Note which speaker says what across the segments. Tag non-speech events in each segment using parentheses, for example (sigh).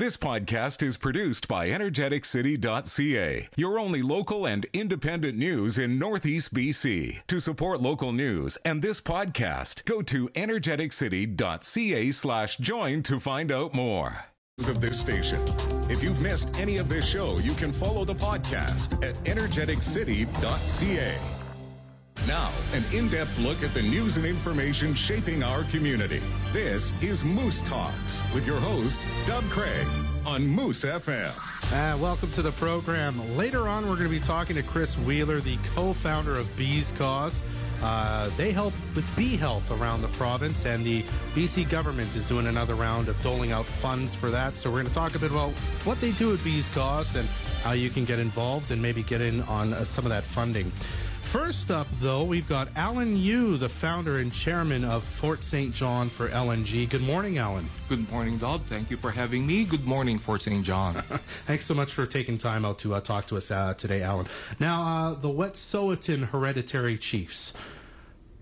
Speaker 1: This podcast is produced by energeticcity.ca, your only local and independent news in Northeast BC. To support local news and this podcast, go to energeticcity.ca slash join to find out more. Of this station. If you've missed any of this show, you can follow the podcast at energeticcity.ca. Now, an in depth look at the news and information shaping our community. This is Moose Talks with your host, Doug Craig, on Moose FM.
Speaker 2: Uh, welcome to the program. Later on, we're going to be talking to Chris Wheeler, the co founder of Bees Cause. Uh, they help with bee health around the province, and the BC government is doing another round of doling out funds for that. So, we're going to talk a bit about what they do at Bees Cause and how you can get involved and maybe get in on uh, some of that funding. First up, though, we've got Alan Yu, the founder and chairman of Fort St. John for LNG. Good morning, Alan.
Speaker 3: Good morning, Doug. Thank you for having me. Good morning, Fort St. John. (laughs)
Speaker 2: Thanks so much for taking time out to uh, talk to us uh, today, Alan. Now, uh, the Wet'suwet'en Hereditary Chiefs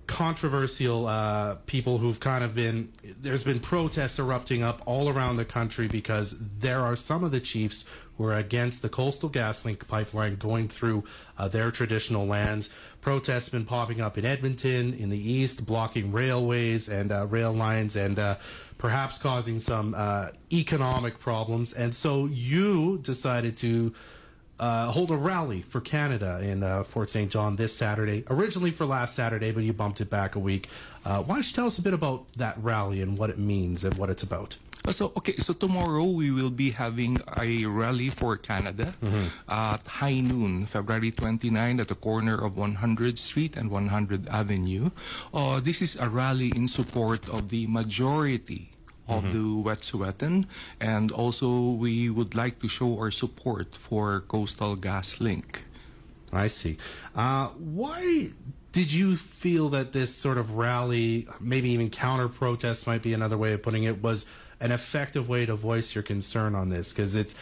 Speaker 2: controversial uh, people who've kind of been there's been protests erupting up all around the country because there are some of the chiefs who are against the coastal gaslink pipeline going through uh, their traditional lands protests been popping up in edmonton in the east blocking railways and uh, rail lines and uh, perhaps causing some uh, economic problems and so you decided to uh, hold a rally for Canada in uh, Fort St. John this Saturday. Originally for last Saturday, but you bumped it back a week. Why don't you tell us a bit about that rally and what it means and what it's about?
Speaker 3: So okay, so tomorrow we will be having a rally for Canada at high noon, February 29, at the corner of 100 Street and 100 Avenue. Uh, this is a rally in support of the majority of the Wet'suwet'en, and also we would like to show our support for Coastal Gas Link.
Speaker 2: I see. Uh, why did you feel that this sort of rally, maybe even counter protest might be another way of putting it, was an effective way to voice your concern on this? Because it's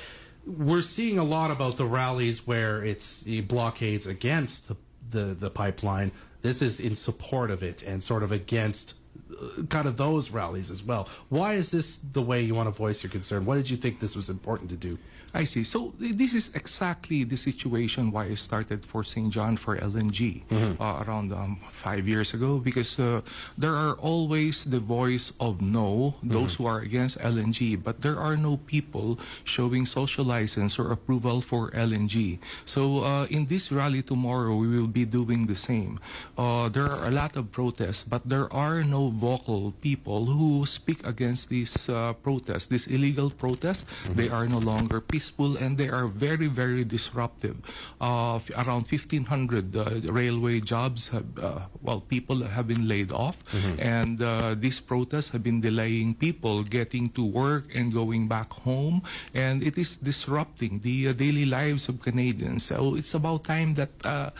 Speaker 2: we're seeing a lot about the rallies where it's blockades against the, the the pipeline. This is in support of it and sort of against uh, kind of those rallies as well. Why is this the way you want to voice your concern? What did you think this was important to do?
Speaker 3: I see. So this is exactly the situation why I started Fort St. John for LNG uh, around um, five years ago because uh, there are always the voice of no, those who are against LNG, but there are no people showing social license or approval for LNG. So uh, in this rally tomorrow, we will be doing the same. Uh, there are a lot of protests, but there are no vocal people who speak against these uh, protests, these illegal protests. They are no longer peaceful and they are very, very disruptive. Uh, around 1,500 uh, railway jobs, have, uh, well, people have been laid off, and uh, these protests have been delaying people getting to work and going back home, and it is disrupting the uh, daily lives of Canadians. So it's about time that. Uh,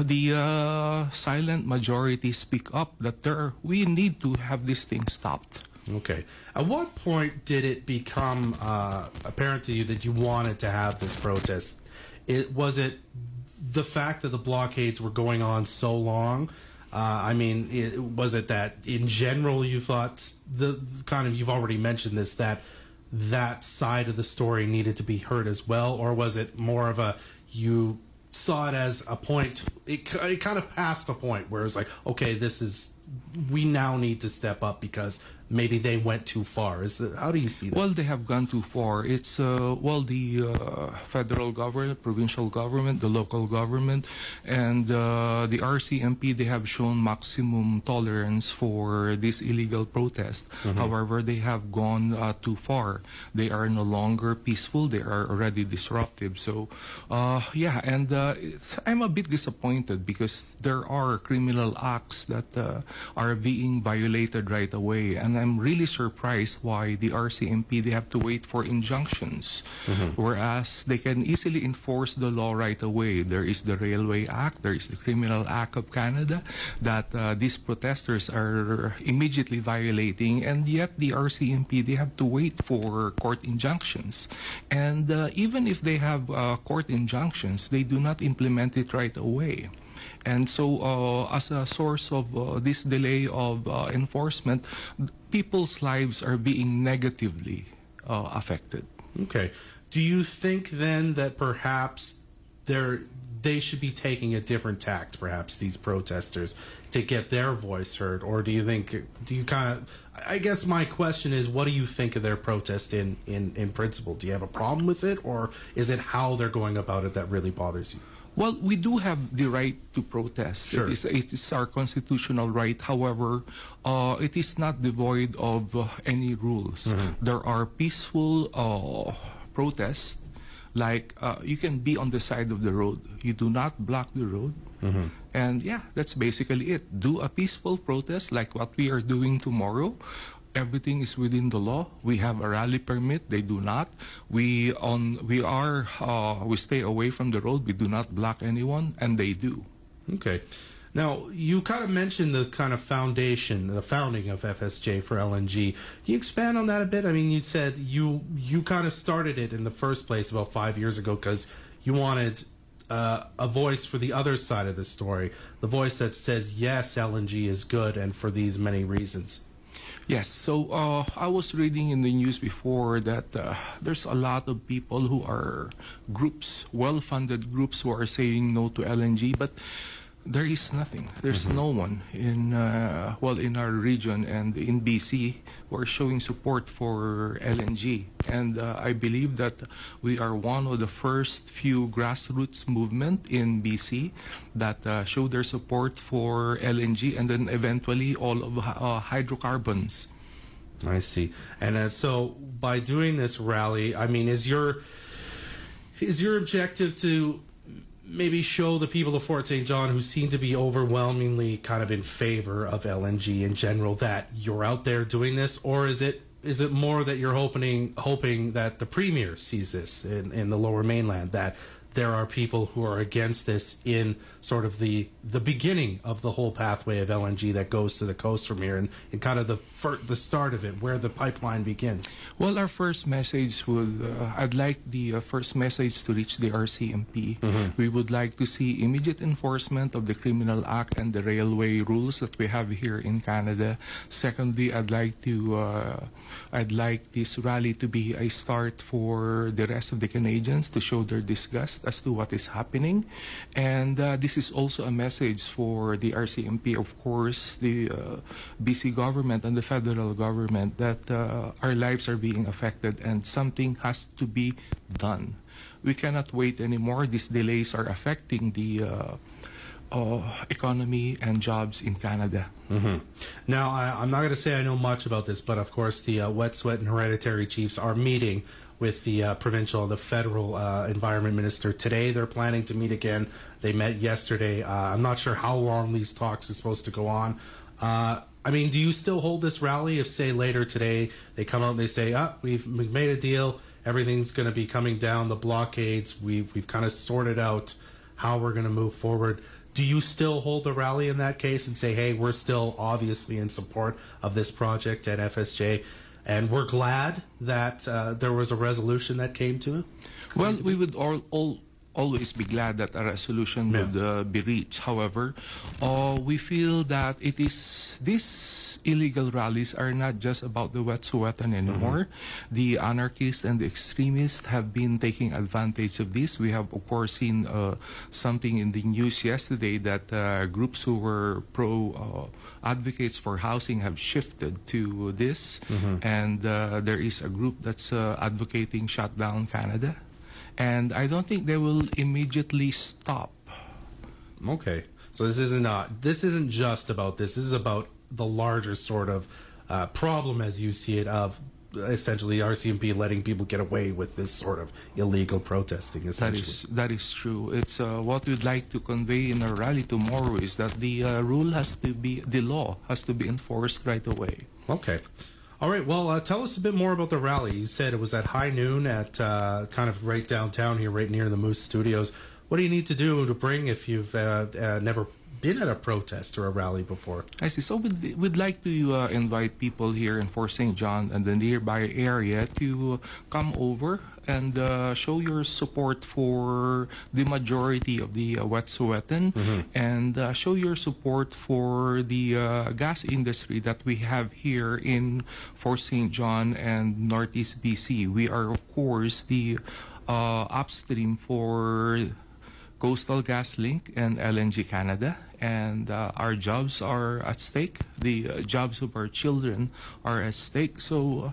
Speaker 3: the uh, silent majority speak up that there we need to have this thing stopped.
Speaker 2: Okay. At what point did it become uh, apparent to you that you wanted to have this protest? It was it the fact that the blockades were going on so long. Uh, I mean, it, was it that in general you thought the kind of you've already mentioned this that that side of the story needed to be heard as well, or was it more of a you saw it as a point? It, it kind of passed a point where it's like, okay, this is we now need to step up because maybe they went too far. Is it, how do you see that?
Speaker 3: Well, they have gone too far. It's uh, well the uh, federal government, provincial government, the local government, and uh, the RCMP. They have shown maximum tolerance for this illegal protest. However, they have gone uh, too far. They are no longer peaceful. They are already disruptive. So, uh, yeah, and uh, I'm a bit disappointed because there are criminal acts that uh, are being violated right away, and I'm really surprised why the RCMP they have to wait for injunctions, whereas they can easily enforce the law right away. There is the Railway Act, there is the Criminal Act of Canada that uh, these protesters are immediately violating, and yet the RCMP they have to wait for court injunctions, and uh, even if they have uh, court injunctions, they do not implement it right away. And so, uh, as a source of uh, this delay of uh, enforcement, people's lives are being negatively affected.
Speaker 2: Okay. Do you think then that perhaps they should be taking a different tact, perhaps these protesters, to get their voice heard, or do you think? Do you kind of? I guess my question is, what do you think of their protest in in in principle? Do you have a problem with it, or is it how they're going about it that really bothers you?
Speaker 3: Well, we do have the right to protest.
Speaker 2: Sure.
Speaker 3: It, is, it is our constitutional right. However, uh, it is not devoid of uh, any rules. There are peaceful uh, protests, like uh, you can be on the side of the road. You do not block the road. And yeah, that's basically it. Do a peaceful protest like what we are doing tomorrow. Everything is within the law. We have a rally permit. They do not. We on we are uh, we stay away from the road. We do not block anyone, and they do.
Speaker 2: Okay. Now, you kind of mentioned the kind of foundation, the founding of FSJ for LNG. Can you expand on that a bit? I mean, you said you you kind of started it in the first place about five years ago because you wanted uh, a voice for the other side of the story, the voice that says yes, LNG is good, and for these many reasons.
Speaker 3: Yes. So uh, I was reading in the news before that uh, there's a lot of people who are groups, well-funded groups, who are saying no to LNG, but there is nothing. There's no one in uh, well in our region and in BC who are showing support for LNG. And uh, I believe that we are one of the first few grassroots movement in BC that uh, show their support for LNG and then eventually all of uh, hydrocarbons.
Speaker 2: I see. And uh, so, by doing this rally, I mean, is your is your objective to maybe show the people of Fort St. John who seem to be overwhelmingly kind of in favor of LNG in general that you're out there doing this, or is it is it more that you're hoping hoping that the premier sees this in, in the Lower Mainland that there are people who are against this in sort of the the beginning of the whole pathway of LNG that goes to the coast from here and, and kind of the fir- the start of it where the pipeline begins.
Speaker 3: Well, our first message would, uh, I'd like the uh, first message to reach the RCMP. We would like to see immediate enforcement of the Criminal Act and the railway rules that we have here in Canada. Secondly, I'd like to, uh, I'd like this rally to be a start for the rest of the Canadians to show their disgust as to what is happening. And uh, this is also a message for the RCMP, of course, the uh, BC government and the federal government that uh, our lives are being affected and something has to be done. We cannot wait anymore. These delays are affecting the uh, uh, economy and jobs in Canada.
Speaker 2: Now, I, I'm not going to say I know much about this, but of course, the uh, Wet'suwet'en Hereditary Chiefs are meeting with the uh, provincial the federal uh, environment minister today. They're planning to meet again. They met yesterday. Uh, I'm not sure how long these talks are supposed to go on. Uh, I mean, do you still hold this rally if, say, later today they come out and they say, "Ah, we've, we've made a deal. Everything's going to be coming down. The blockades. We've we've kind of sorted out how we're going to move forward." Do you still hold the rally in that case and say, "Hey, we're still obviously in support of this project at FSJ"? And we're glad that uh, there was a resolution that came to it.
Speaker 3: Well, we would all, all always be glad that a resolution
Speaker 2: Yeah.
Speaker 3: would uh, be reached. However, uh, we feel that it is these illegal rallies are not just about the Wet'suwet'en anymore. The anarchists and the extremists have been taking advantage of this. We have, of course, seen uh, something in the news yesterday that uh, groups who were pro uh, advocates for housing have shifted to this, and uh, there is a group that's uh, advocating shut down Canada and I don't think they will immediately stop.
Speaker 2: Okay, so this isn't uh, this isn't just about this. This is about the larger sort of uh, problem, as you see it, of essentially RCMP letting people get away with this sort of illegal protesting.
Speaker 3: That is that is true. It's uh, what we'd like to convey in our rally tomorrow is that the uh, rule has to be the law has to be enforced right away.
Speaker 2: okay. All right. Well, uh, tell us a bit more about the rally. You said it was at high noon at uh, kind of right downtown here, right near the Moose Studios. What do you need to do to bring if you've uh, uh, never been at a protest or a rally before.
Speaker 3: I see. So we'd, we'd like to uh, invite people here in Fort St. John and the nearby area to come over and uh, show your support for the majority of the uh, Wet'suwet'en mm-hmm. and uh, show your support for the uh, gas industry that we have here in Fort St. John and Northeast BC. We are, of course, the uh, upstream for Coastal Gas Link and LNG Canada and uh, our jobs are at stake. The uh, jobs of our children are at stake. So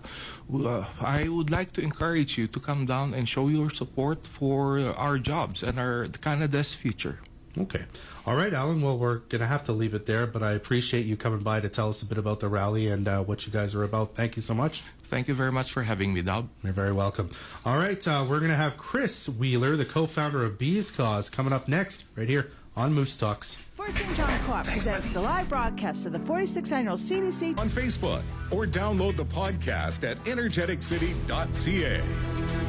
Speaker 3: uh, uh, I would like to encourage you to come down and show your support for our jobs and our Canada's future.
Speaker 2: Okay. All right, Alan. Well, we're going to have to leave it there, but I appreciate you coming by to tell us a bit about the rally and uh, what you guys are about. Thank you so much.
Speaker 3: Thank you very much for having me, Dob.
Speaker 2: You're very welcome. All right, uh, we're going to have Chris Wheeler, the co founder of Bees Cause, coming up next, right here on Moose Talks.
Speaker 4: Fort St. John Co-op presents the live broadcast of the 46th annual CBC
Speaker 1: on Facebook or download the podcast at energeticcity.ca.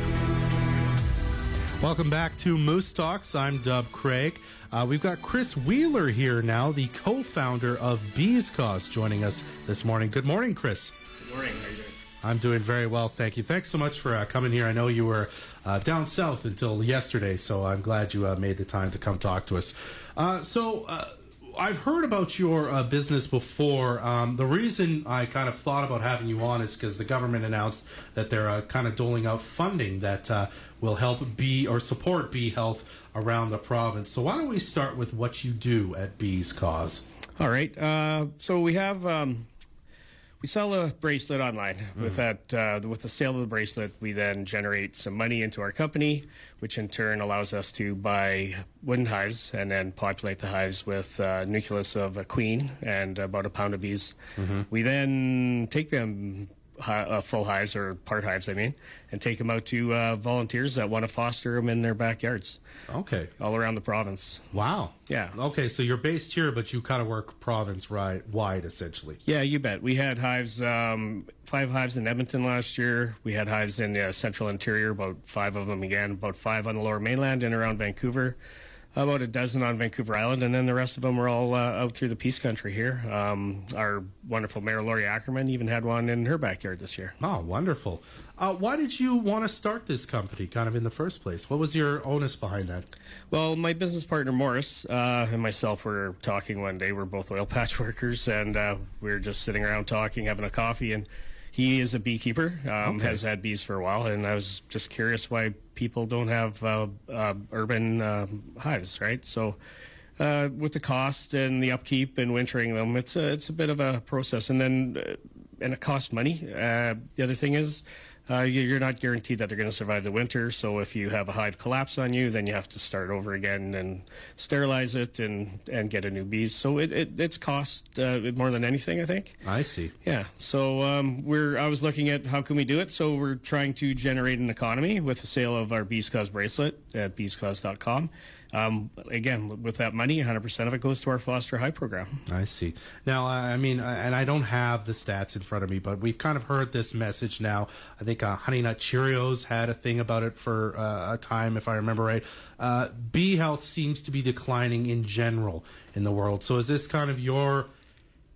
Speaker 2: Welcome back to Moose Talks. I'm Dub Craig. Uh, we've got Chris Wheeler here now, the co-founder of Bees Cause, joining us this morning. Good morning, Chris.
Speaker 5: Good morning. How are you doing?
Speaker 2: I'm doing very well, thank you. Thanks so much for uh, coming here. I know you were uh, down south until yesterday, so I'm glad you uh, made the time to come talk to us. Uh, so, uh, I've heard about your uh, business before. Um, the reason I kind of thought about having you on is because the government announced that they're kind of doling out funding that will help Bee or support bee health around the province. So, why don't we start with what you do at Bees Cause?
Speaker 5: All right. so, we have. Um we sell a bracelet online. Mm. With that, uh, with the sale of the bracelet, we then generate some money into our company, which in turn allows us to buy wooden hives and then populate the hives with uh, nucleus of a queen and about a pound of bees. Mm-hmm. We then take them uh, full hives or part hives, I mean, and take them out to uh, volunteers that want to foster them in their backyards.
Speaker 2: Okay.
Speaker 5: All around the province.
Speaker 2: Wow.
Speaker 5: Yeah.
Speaker 2: Okay, so you're based here, but you kind of work province right wide, essentially.
Speaker 5: Yeah, you bet. We had hives, um, five hives in Edmonton last year. We had hives in the central interior, about five of them again, about five on the lower mainland and around Vancouver about a dozen on Vancouver Island, and then the rest of them were all uh, out through the Peace Country here. Um, our wonderful Mayor Lori Ackerman even had one in her backyard this year.
Speaker 2: Oh, wonderful. Uh, why did you want to start this company kind of in the first place? What was your onus behind that?
Speaker 5: Well, my business partner Morris uh, and myself were talking one day. We're both oil patch (laughs) workers, and uh, we were just sitting around talking, having a coffee, and he is a beekeeper, um, okay. has had bees for a while, and I was just curious why people don't have uh, uh, urban uh, hives, right? So, uh, with the cost and the upkeep and wintering them, it's a, it's a bit of a process, and then uh, and it costs money. Uh, the other thing is uh, you're not guaranteed that they're going to survive the winter. So if you have a hive collapse on you, then you have to start over again and sterilize it and, and get a new bees. So it, it it's cost uh, more than anything, I think.
Speaker 2: I see.
Speaker 5: Yeah. So um, we're I was looking at how can we do it. So we're trying to generate an economy with the sale of our Bees Cause bracelet at beescause.com. Um, again, with that money, 100% of it goes to our foster High program.
Speaker 2: I see. Now, I mean, and I don't have the stats in front of me, but we've kind of heard this message now. I think uh, Honey Nut Cheerios had a thing about it for uh, a time, if I remember right. Uh, bee health seems to be declining in general in the world. So, is this kind of your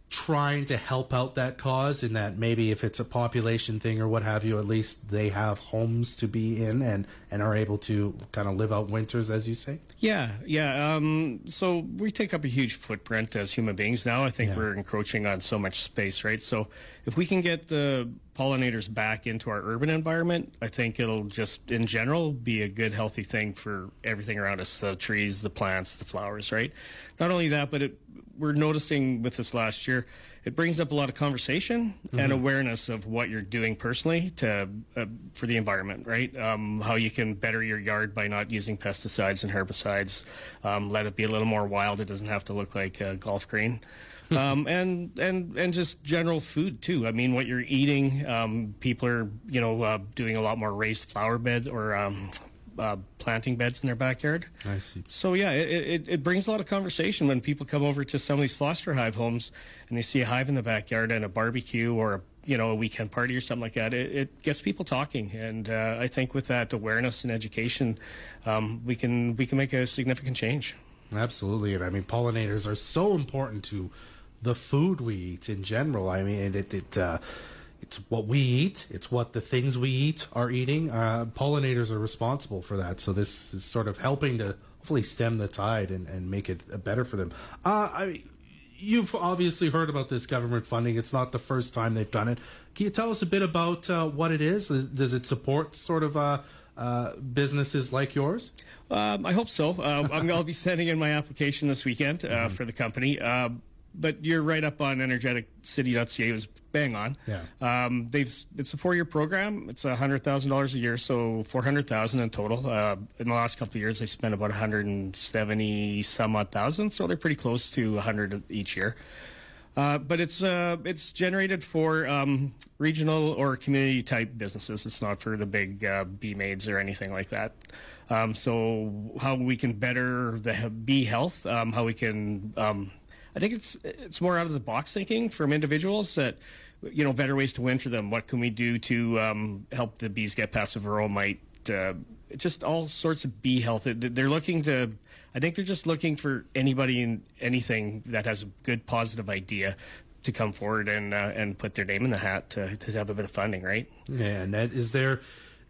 Speaker 2: trying to help out that cause in that maybe if it's a population thing or what have you, at least they have homes to be in and, and are able to kind of live out winters, as you say?
Speaker 5: Yeah, yeah. Um, so we take up a huge footprint as human beings now. I think yeah. we're encroaching on so much space, right? So if we can get the pollinators back into our urban environment, I think it'll just, in general, be a good, healthy thing for everything around us the trees, the plants, the flowers, right? Not only that, but it we're noticing with this last year, it brings up a lot of conversation mm-hmm. and awareness of what you're doing personally to uh, for the environment, right? Um, how you can better your yard by not using pesticides and herbicides. Um, let it be a little more wild. It doesn't have to look like a golf green. Um, and and and just general food too. I mean, what you're eating. Um, people are you know uh, doing a lot more raised flower beds or um, uh, planting beds in their backyard.
Speaker 2: I see.
Speaker 5: So yeah, it, it, it, brings a lot of conversation when people come over to some of these foster hive homes and they see a hive in the backyard and a barbecue or a, you know a weekend party or something like that. It, it gets people talking, and uh, I think with that awareness and education, um, we can we can make a significant change.
Speaker 2: Absolutely, and I mean pollinators are so important to the food we eat in general. I mean, it it uh, it's what we eat. It's what the things we eat are eating. Uh, pollinators are responsible for that. So this is sort of helping to hopefully stem the tide and, and make it better for them. Uh, I, you've obviously heard about this government funding. It's not the first time they've done it. Can you tell us a bit about uh, what it is? Does it support sort of uh, uh, businesses like yours?
Speaker 5: Um, I hope so. Uh, I'm, I'll be sending in my application this weekend uh, mm-hmm. for the company. Uh, but you're right up on energeticcity.ca. It was bang on.
Speaker 2: Yeah.
Speaker 5: Um, they've it's a four year program. It's a hundred thousand dollars a year, so four hundred thousand in total. Uh, in the last couple of years, they spent about 170 some odd thousand, so they're pretty close to a 100 each year. Uh, but it's uh, it's generated for um, regional or community type businesses. It's not for the big uh, bee maids or anything like that. Um, so how we can better the bee health, um, how we can um, I think it's it's more out of the box thinking from individuals that you know better ways to winter them. What can we do to um, help the bees get past the varroa mite? Uh, just all sorts of bee health. They're looking to. I think they're just looking for anybody and anything that has a good positive idea to come forward and uh, and put their name in the hat to, to have a bit of funding, right?
Speaker 2: Yeah, Ned, is there?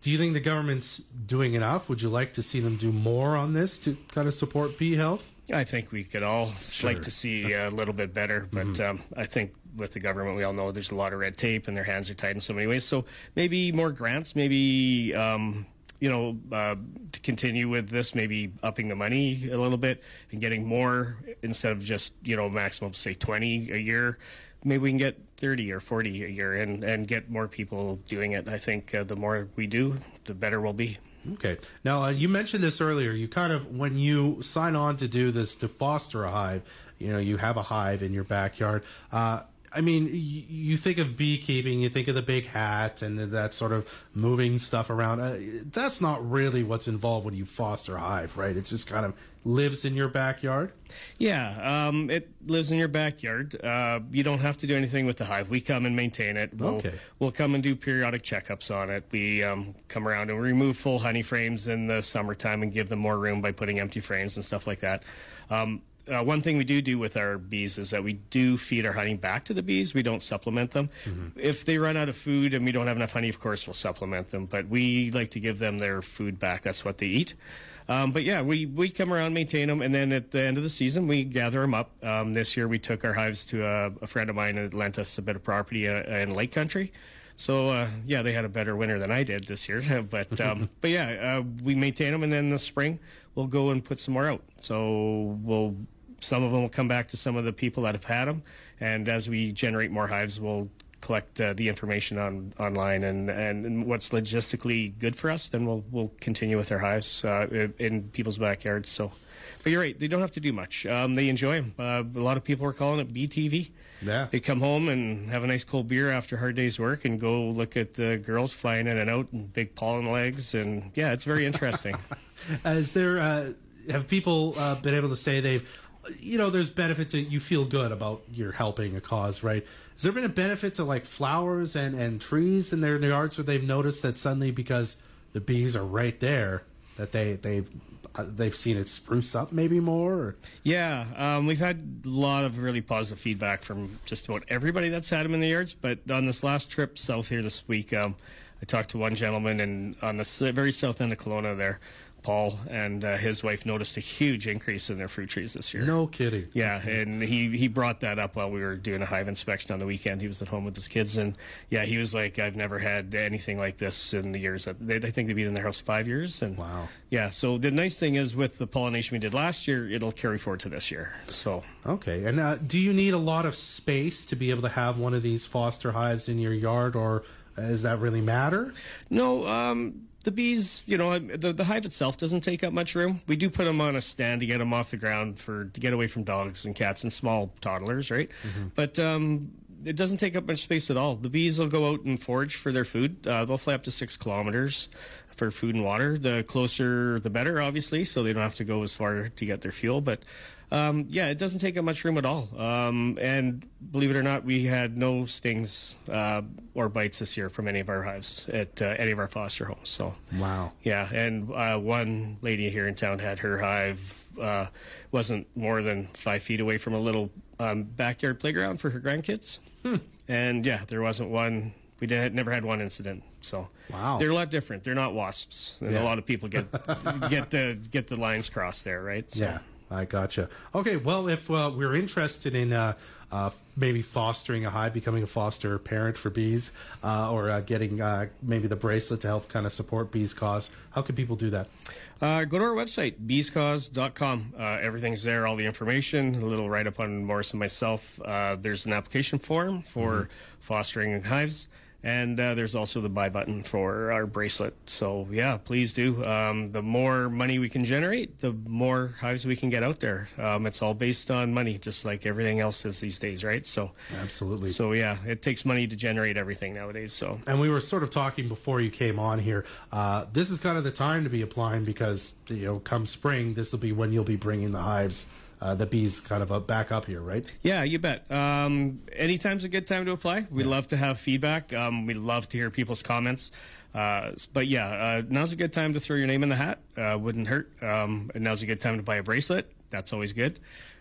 Speaker 2: Do you think the government's doing enough? Would you like to see them do more on this to kind of support bee health?
Speaker 5: I think we could all sure. like to see a little bit better, but mm-hmm. um, I think with the government, we all know there's a lot of red tape and their hands are tied in so many ways. So maybe more grants, maybe. Um, you know, uh, to continue with this, maybe upping the money a little bit and getting more instead of just, you know, maximum, say 20 a year. Maybe we can get 30 or 40 a year and, and get more people doing it. I think uh, the more we do, the better we'll be.
Speaker 2: Okay. Now, uh, you mentioned this earlier. You kind of, when you sign on to do this, to foster a hive, you know, you have a hive in your backyard. Uh, I mean, you think of beekeeping, you think of the big hat and that sort of moving stuff around. Uh, that's not really what's involved when you foster a hive, right? It's just kind of lives in your backyard.
Speaker 5: Yeah, um, it lives in your backyard. Uh, you don't have to do anything with the hive. We come and maintain it. We'll,
Speaker 2: okay.
Speaker 5: We'll come and do periodic checkups on it. We um, come around and remove full honey frames in the summertime and give them more room by putting empty frames and stuff like that. Um, uh, one thing we do do with our bees is that we do feed our honey back to the bees. We don't supplement them. Mm-hmm. If they run out of food and we don't have enough honey, of course, we'll supplement them. But we like to give them their food back. That's what they eat. Um, but yeah, we, we come around, maintain them, and then at the end of the season, we gather them up. Um, this year, we took our hives to a, a, friend of mine who lent us a bit of property uh, in Lake Country. So uh, yeah, they had a better winter than I did this year. (laughs) but um, (laughs) but yeah, uh, we maintain them, and then in the spring we'll go and put some more out. So we'll some of them will come back to some of the people that have had them, and as we generate more hives, we'll collect uh, the information on online and, and what's logistically good for us. Then we'll we'll continue with our hives uh, in people's backyards. So, but you're right; they don't have to do much. Um, they enjoy them. Uh, a lot of people are calling it BTV.
Speaker 2: Yeah.
Speaker 5: They come home and have a nice cold beer after a hard day's work and go look at the girls flying in and out and big pollen legs and yeah, it's very interesting. (laughs)
Speaker 2: Is there uh, have people uh, been able to say they've you know, there's benefit to you feel good about you're helping a cause, right? Has there been a benefit to like flowers and and trees in their yards where they've noticed that suddenly because the bees are right there that they they've uh, they've seen it spruce up maybe more? Or?
Speaker 5: Yeah, um, we've had a lot of really positive feedback from just about everybody that's had them in the yards. But on this last trip south here this week, um, I talked to one gentleman and on the very south end of Kelowna there Paul and uh, his wife noticed a huge increase in their fruit trees this year.
Speaker 2: No kidding.
Speaker 5: Yeah, and he he brought that up while we were doing a hive inspection on the weekend. He was at home with his kids, and yeah, he was like, "I've never had anything like this in the years that they, I think they've been in their house five years." And
Speaker 2: wow.
Speaker 5: Yeah, so the nice thing is with the pollination we did last year, it'll carry forward to this year. So
Speaker 2: okay, and uh, do you need a lot of space to be able to have one of these foster hives in your yard, or does that really matter?
Speaker 5: No. Um, the bees, you know, the, the hive itself doesn't take up much room. We do put them on a stand to get them off the ground for to get away from dogs and cats and small toddlers, right? Mm-hmm. But um, it doesn't take up much space at all. The bees will go out and forage for their food. Uh, they'll fly up to six kilometers for food and water. The closer, the better, obviously, so they don't have to go as far to get their fuel. But um, yeah, it doesn't take up much room at all. Um, and believe it or not, we had no stings uh, or bites this year from any of our hives at uh, any of our foster homes. So
Speaker 2: wow,
Speaker 5: yeah. And uh, one lady here in town had her hive uh, wasn't more than five feet away from a little um, backyard playground for her grandkids. And yeah, there wasn't one. We did, never had one incident. So
Speaker 2: Wow.
Speaker 5: they're a lot different. They're not wasps, and
Speaker 2: Yeah.
Speaker 5: a lot of people get (laughs) get the get the lines crossed there, right? So,
Speaker 2: Yeah, I gotcha. Okay, well, if uh, we're interested in uh, uh, maybe fostering a hive, becoming a foster parent for bees, uh, or uh, getting uh, maybe the bracelet to help kind of support bees' cause, how can people do that?
Speaker 5: Uh, go to our website, beescause.com. Uh, everything's there, all the information, a little write up on Morris and myself. Uh, there's an application form for fostering hives, and uh, there's also the buy button for our bracelet. So, yeah, please do. Um, the more money we can generate, the more hives we can get out there. Um, it's all based on money, just like everything else is these days, right? So,
Speaker 2: Absolutely.
Speaker 5: so yeah, it takes money to generate everything nowadays. So,
Speaker 2: And we were sort of talking before you came on here. Uh, this is kind of the time to be applying because you know, come spring, this will be when you'll be bringing the hives, uh, the bees, kind of uh, back up here, right?
Speaker 5: Yeah, you bet. Um, anytime's a good time to apply. We love to have feedback. Um, we love to hear people's comments. Uh, but yeah, uh, now's a good time to throw your name in the hat. Uh, wouldn't hurt. Um, and now's a good time to buy a bracelet. That's always good.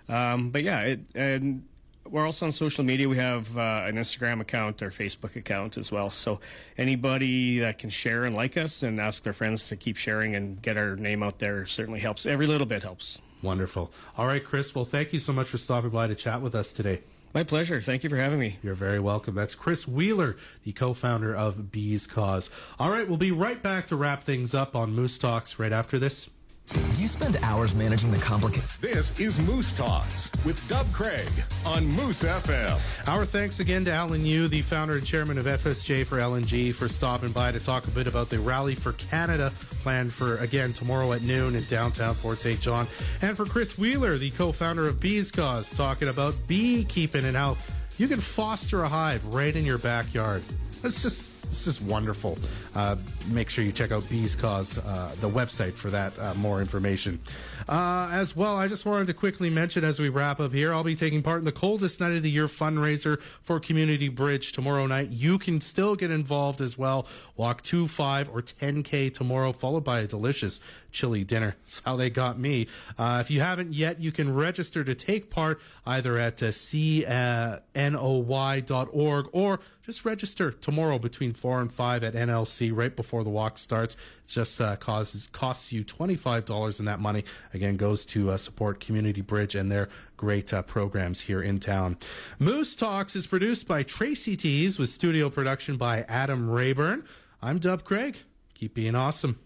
Speaker 5: Um, but yeah, it, and we're also on social media. We have uh, an Instagram account or Facebook account as well. So anybody that can share and like us and ask their friends to keep sharing and get our name out there certainly helps. Every little bit helps.
Speaker 2: Wonderful. All right, Chris. Well, thank you so much for stopping by to chat with us today.
Speaker 5: My pleasure. Thank you for having me.
Speaker 2: You're very welcome. That's Chris Wheeler, the co founder of Bees Cause. All right, we'll be right back to wrap things up on Moose Talks right after this.
Speaker 6: Do you spend hours managing the complicated?
Speaker 1: This is Moose Talks with Dub Craig on Moose FM.
Speaker 2: Our thanks again to Alan Yu, the founder and chairman of FSJ for LNG, for stopping by to talk a bit about the Rally for Canada planned for, again, tomorrow at noon in downtown Fort St. John. And for Chris Wheeler, the co founder of Bees Cause, talking about beekeeping and how you can foster a hive right in your backyard. That's just. It's just wonderful. Uh, make sure you check out Bees Cause, uh, the website for that uh, more information. Uh, as well, I just wanted to quickly mention as we wrap up here, I'll be taking part in the coldest night of the year fundraiser for Community Bridge tomorrow night. You can still get involved as well. Walk 2, 5, or 10K tomorrow, followed by a delicious chili dinner. (laughs) That's how they got me. Uh, if you haven't yet, you can register to take part either at uh, cnoy.org or just register tomorrow between 4 and 5 at NLC right before the walk starts. Just uh, causes costs you $25 and that money again goes to uh, support Community Bridge and their great uh, programs here in town. Moose Talks is produced by Tracy Tees with studio production by Adam Rayburn. I'm Dub Craig. Keep being awesome.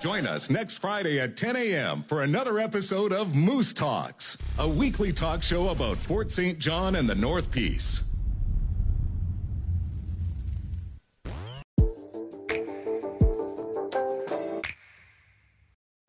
Speaker 1: Join us next Friday at 10 a.m. for another episode of Moose Talks, a weekly talk show about Fort St. John and the North Peace.